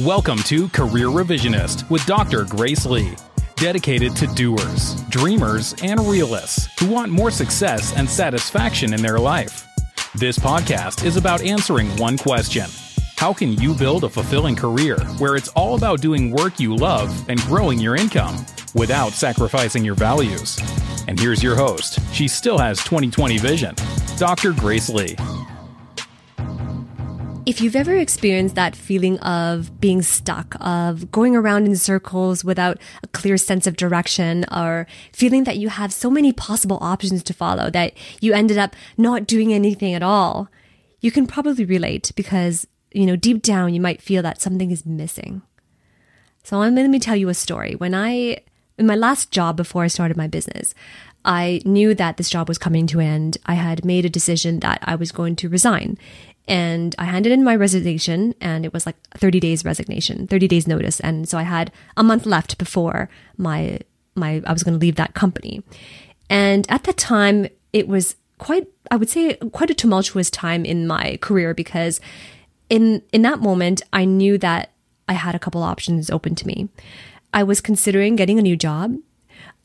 Welcome to Career Revisionist with Dr. Grace Lee, dedicated to doers, dreamers, and realists who want more success and satisfaction in their life. This podcast is about answering one question How can you build a fulfilling career where it's all about doing work you love and growing your income without sacrificing your values? And here's your host. She still has 2020 vision, Dr. Grace Lee. If you've ever experienced that feeling of being stuck, of going around in circles without a clear sense of direction, or feeling that you have so many possible options to follow that you ended up not doing anything at all, you can probably relate because, you know, deep down you might feel that something is missing. So let me tell you a story. When I, in my last job before I started my business, I knew that this job was coming to an end. I had made a decision that I was going to resign and I handed in my resignation and it was like 30 days resignation, 30 days notice. And so I had a month left before my, my, I was going to leave that company. And at that time, it was quite, I would say quite a tumultuous time in my career because in, in that moment, I knew that I had a couple options open to me. I was considering getting a new job.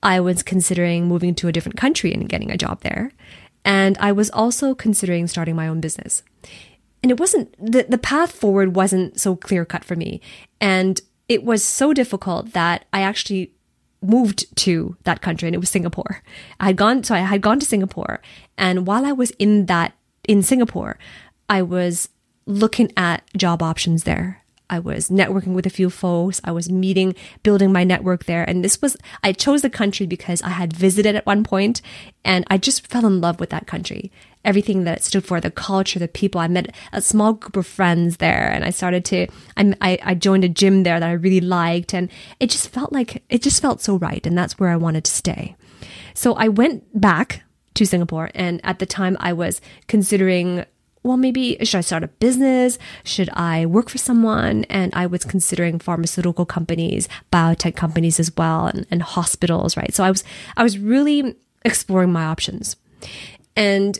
I was considering moving to a different country and getting a job there. And I was also considering starting my own business and it wasn't the, the path forward wasn't so clear cut for me. And it was so difficult that I actually moved to that country and it was Singapore. I had gone, so I had gone to Singapore. And while I was in that, in Singapore, I was looking at job options there. I was networking with a few folks. I was meeting, building my network there. And this was, I chose the country because I had visited at one point and I just fell in love with that country everything that it stood for, the culture, the people. I met a small group of friends there and I started to, I, I joined a gym there that I really liked and it just felt like, it just felt so right. And that's where I wanted to stay. So I went back to Singapore and at the time I was considering well, maybe should I start a business? Should I work for someone? And I was considering pharmaceutical companies, biotech companies as well, and, and hospitals, right? So I was, I was really exploring my options. And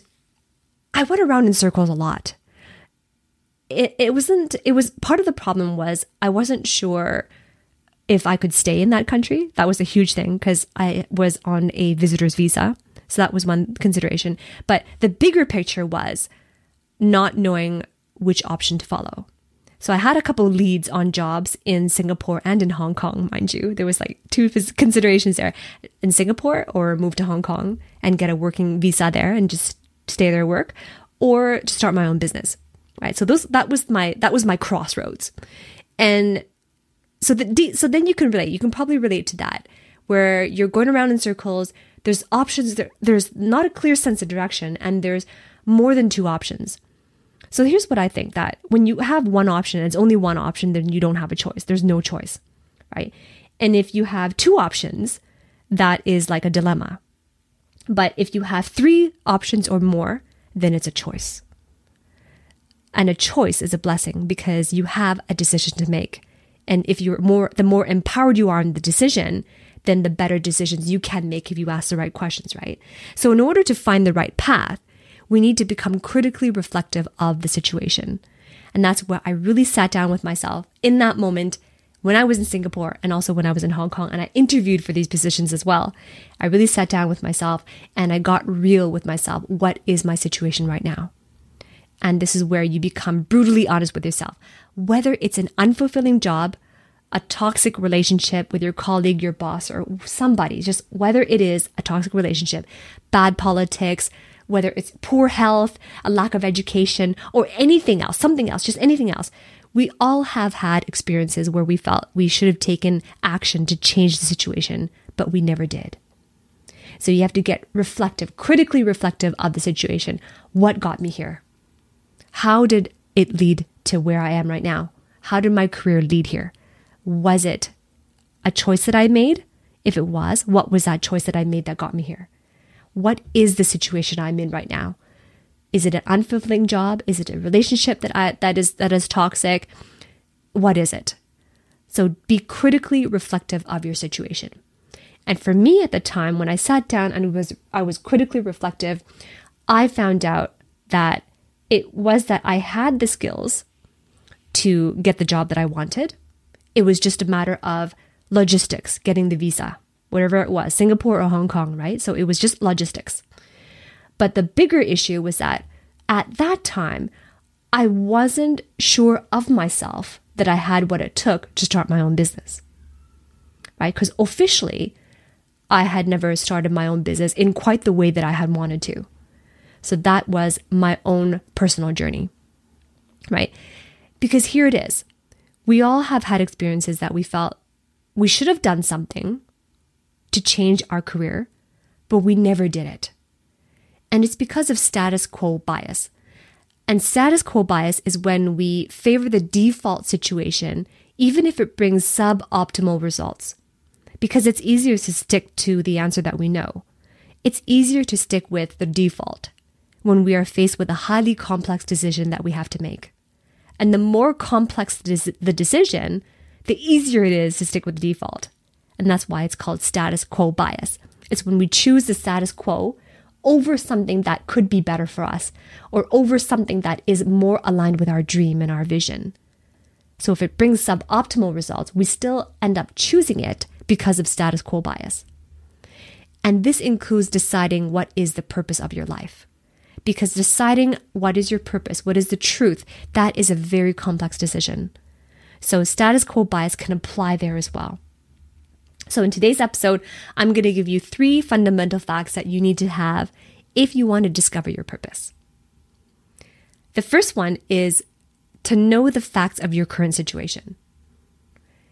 I went around in circles a lot. It, it wasn't, it was part of the problem was I wasn't sure if I could stay in that country. That was a huge thing because I was on a visitor's visa. So that was one consideration. But the bigger picture was not knowing which option to follow. So I had a couple leads on jobs in Singapore and in Hong Kong, mind you. There was like two considerations there. In Singapore or move to Hong Kong and get a working visa there and just stay there work or to start my own business right? So those that was my that was my crossroads. And so the so then you can relate. You can probably relate to that where you're going around in circles. There's options. There, there's not a clear sense of direction and there's more than two options so here's what i think that when you have one option and it's only one option then you don't have a choice there's no choice right and if you have two options that is like a dilemma but if you have three options or more, then it's a choice. And a choice is a blessing because you have a decision to make. And if you're more, the more empowered you are in the decision, then the better decisions you can make if you ask the right questions, right? So in order to find the right path, we need to become critically reflective of the situation. And that's where I really sat down with myself in that moment when I was in Singapore and also when I was in Hong Kong and I interviewed for these positions as well. I really sat down with myself and I got real with myself. What is my situation right now? And this is where you become brutally honest with yourself. Whether it's an unfulfilling job, a toxic relationship with your colleague, your boss, or somebody, just whether it is a toxic relationship, bad politics, whether it's poor health, a lack of education, or anything else, something else, just anything else, we all have had experiences where we felt we should have taken action to change the situation, but we never did. So you have to get reflective, critically reflective of the situation. What got me here? How did it lead to where I am right now? How did my career lead here? Was it a choice that I made? If it was, what was that choice that I made that got me here? What is the situation I'm in right now? Is it an unfulfilling job? Is it a relationship that I, that is that is toxic? What is it? So be critically reflective of your situation. And for me at the time when I sat down and was I was critically reflective, I found out that it was that I had the skills to get the job that I wanted. it was just a matter of logistics, getting the visa, whatever it was, Singapore or Hong Kong, right? So it was just logistics. But the bigger issue was that at that time, I wasn't sure of myself that I had what it took to start my own business. Right? Because officially, I had never started my own business in quite the way that I had wanted to. So that was my own personal journey. Right? Because here it is. We all have had experiences that we felt we should have done something to change our career, but we never did it. And it's because of status quo bias. And status quo bias is when we favor the default situation, even if it brings suboptimal results. Because it's easier to stick to the answer that we know. It's easier to stick with the default when we are faced with a highly complex decision that we have to make. And the more complex the decision, the easier it is to stick with the default. And that's why it's called status quo bias. It's when we choose the status quo over something that could be better for us or over something that is more aligned with our dream and our vision. So if it brings suboptimal results, we still end up choosing it because of status quo bias. And this includes deciding what is the purpose of your life. Because deciding what is your purpose, what is the truth, that is a very complex decision. So status quo bias can apply there as well. So, in today's episode, I'm going to give you three fundamental facts that you need to have if you want to discover your purpose. The first one is to know the facts of your current situation.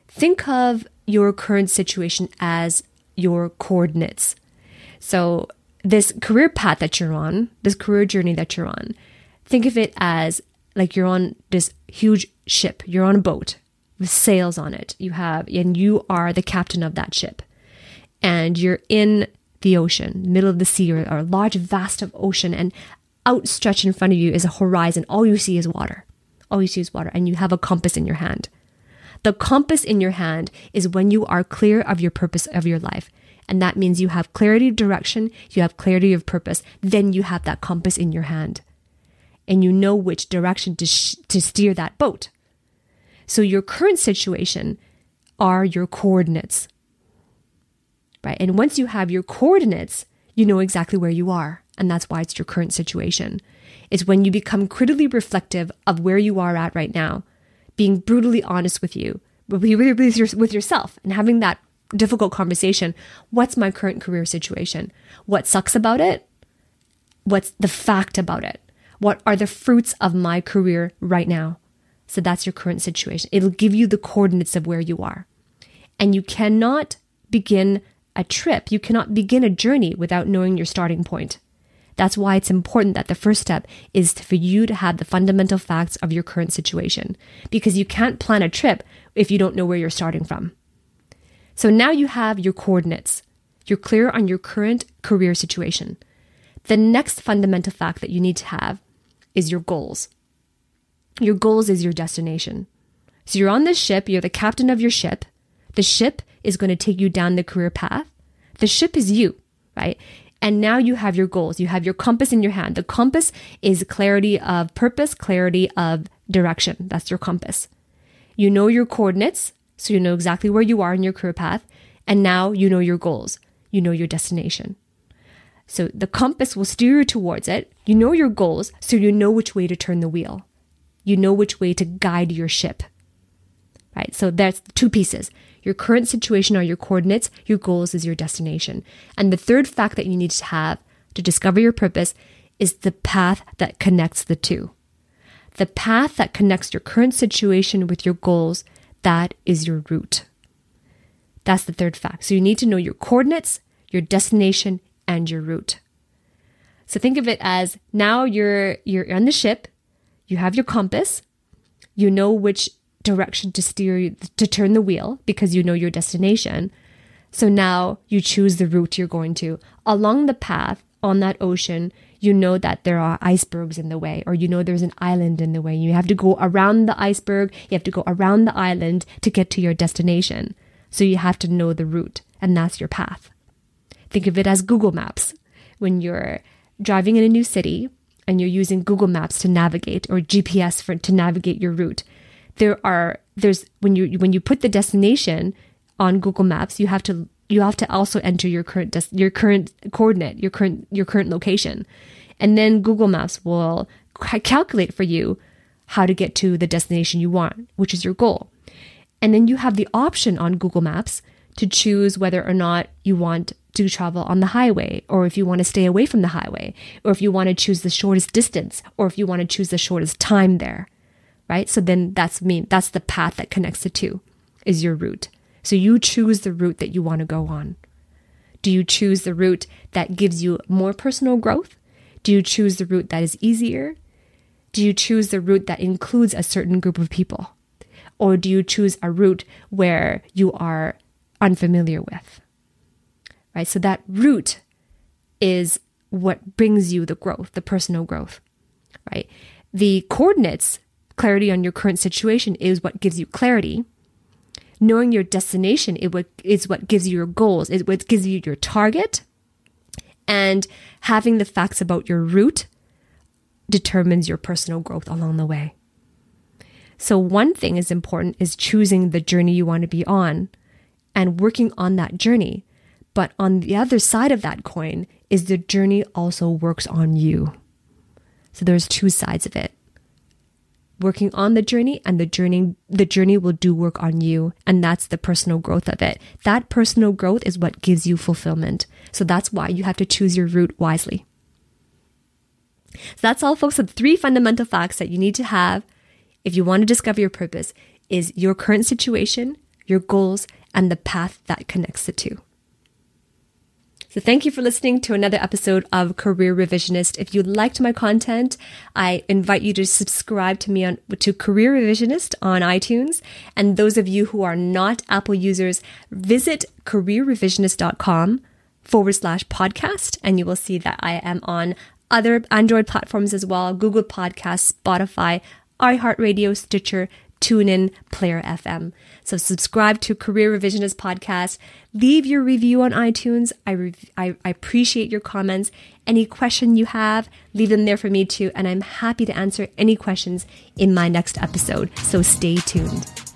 Think of your current situation as your coordinates. So, this career path that you're on, this career journey that you're on, think of it as like you're on this huge ship, you're on a boat, with sails on it. You have, and you are the captain of that ship. And you're in the ocean, middle of the sea, or, or a large, vast of ocean, and outstretched in front of you is a horizon. All you see is water. All you see is water, and you have a compass in your hand. The compass in your hand is when you are clear of your purpose of your life. And that means you have clarity of direction, you have clarity of purpose, then you have that compass in your hand. And you know which direction to, sh- to steer that boat. So your current situation are your coordinates. Right? And once you have your coordinates, you know exactly where you are. And that's why it's your current situation. It's when you become critically reflective of where you are at right now, being brutally honest with you, with, yourself, and having that difficult conversation. What's my current career situation? What sucks about it? What's the fact about it? What are the fruits of my career right now? So that's your current situation. It'll give you the coordinates of where you are. And you cannot begin a trip, you cannot begin a journey without knowing your starting point. That's why it's important that the first step is for you to have the fundamental facts of your current situation, because you can't plan a trip if you don't know where you're starting from. So now you have your coordinates. You're clear on your current career situation. The next fundamental fact that you need to have is your goals. Your goals is your destination. So you're on this ship, you're the captain of your ship. The ship is going to take you down the career path. The ship is you, right? And now you have your goals. You have your compass in your hand. The compass is clarity of purpose, clarity of direction. That's your compass. You know your coordinates, so you know exactly where you are in your career path. And now you know your goals. You know your destination. So the compass will steer you towards it. You know your goals, so you know which way to turn the wheel you know which way to guide your ship. Right? So that's two pieces. Your current situation are your coordinates, your goals is your destination. And the third fact that you need to have to discover your purpose is the path that connects the two. The path that connects your current situation with your goals, that is your route. That's the third fact. So you need to know your coordinates, your destination, and your route. So think of it as now you're you're on the ship, you have your compass, you know which direction to steer, to turn the wheel because you know your destination. So now you choose the route you're going to. Along the path on that ocean, you know that there are icebergs in the way, or you know there's an island in the way. You have to go around the iceberg, you have to go around the island to get to your destination. So you have to know the route, and that's your path. Think of it as Google Maps. When you're driving in a new city, and you're using Google Maps to navigate or GPS for, to navigate your route, there are there's when you when you put the destination on Google Maps, you have to you have to also enter your current des- your current coordinate, your current your current location, and then Google Maps will calculate for you how to get to the destination you want, which is your goal. And then you have the option on Google Maps to choose whether or not you want to travel on the highway, or if you want to stay away from the highway, or if you want to choose the shortest distance, or if you want to choose the shortest time there. Right? So then that's me. That's the path that connects the two is your route. So you choose the route that you want to go on. Do you choose the route that gives you more personal growth? Do you choose the route that is easier? Do you choose the route that includes a certain group of people? Or do you choose a route where you are unfamiliar with? Right? So that route is what brings you the growth, the personal growth, right? The coordinates, clarity on your current situation is what gives you clarity. Knowing your destination is what gives you your goals, is what gives you your target. And having the facts about your route determines your personal growth along the way. So, one thing is important is choosing the journey you want to be on and working on that journey. But on the other side of that coin is the journey also works on you. So there's two sides of it. Working on the journey and the journey the journey will do work on you and that's the personal growth of it. That personal growth is what gives you fulfillment. So that's why you have to choose your route wisely. So that's all folks, the three fundamental facts that you need to have if you want to discover your purpose is your current situation, your goals, and the path that connects the two. So thank you for listening to another episode of Career Revisionist. If you liked my content, I invite you to subscribe to me on to Career Revisionist on iTunes. And those of you who are not Apple users, visit careerrevisionist.com forward slash podcast and you will see that I am on other Android platforms as well, Google Podcasts, Spotify, iHeartRadio, Stitcher, TuneIn, Player FM. So subscribe to Career Revisionist Podcast. Leave your review on iTunes. I, re- I, I appreciate your comments. Any question you have, leave them there for me too. And I'm happy to answer any questions in my next episode. So stay tuned.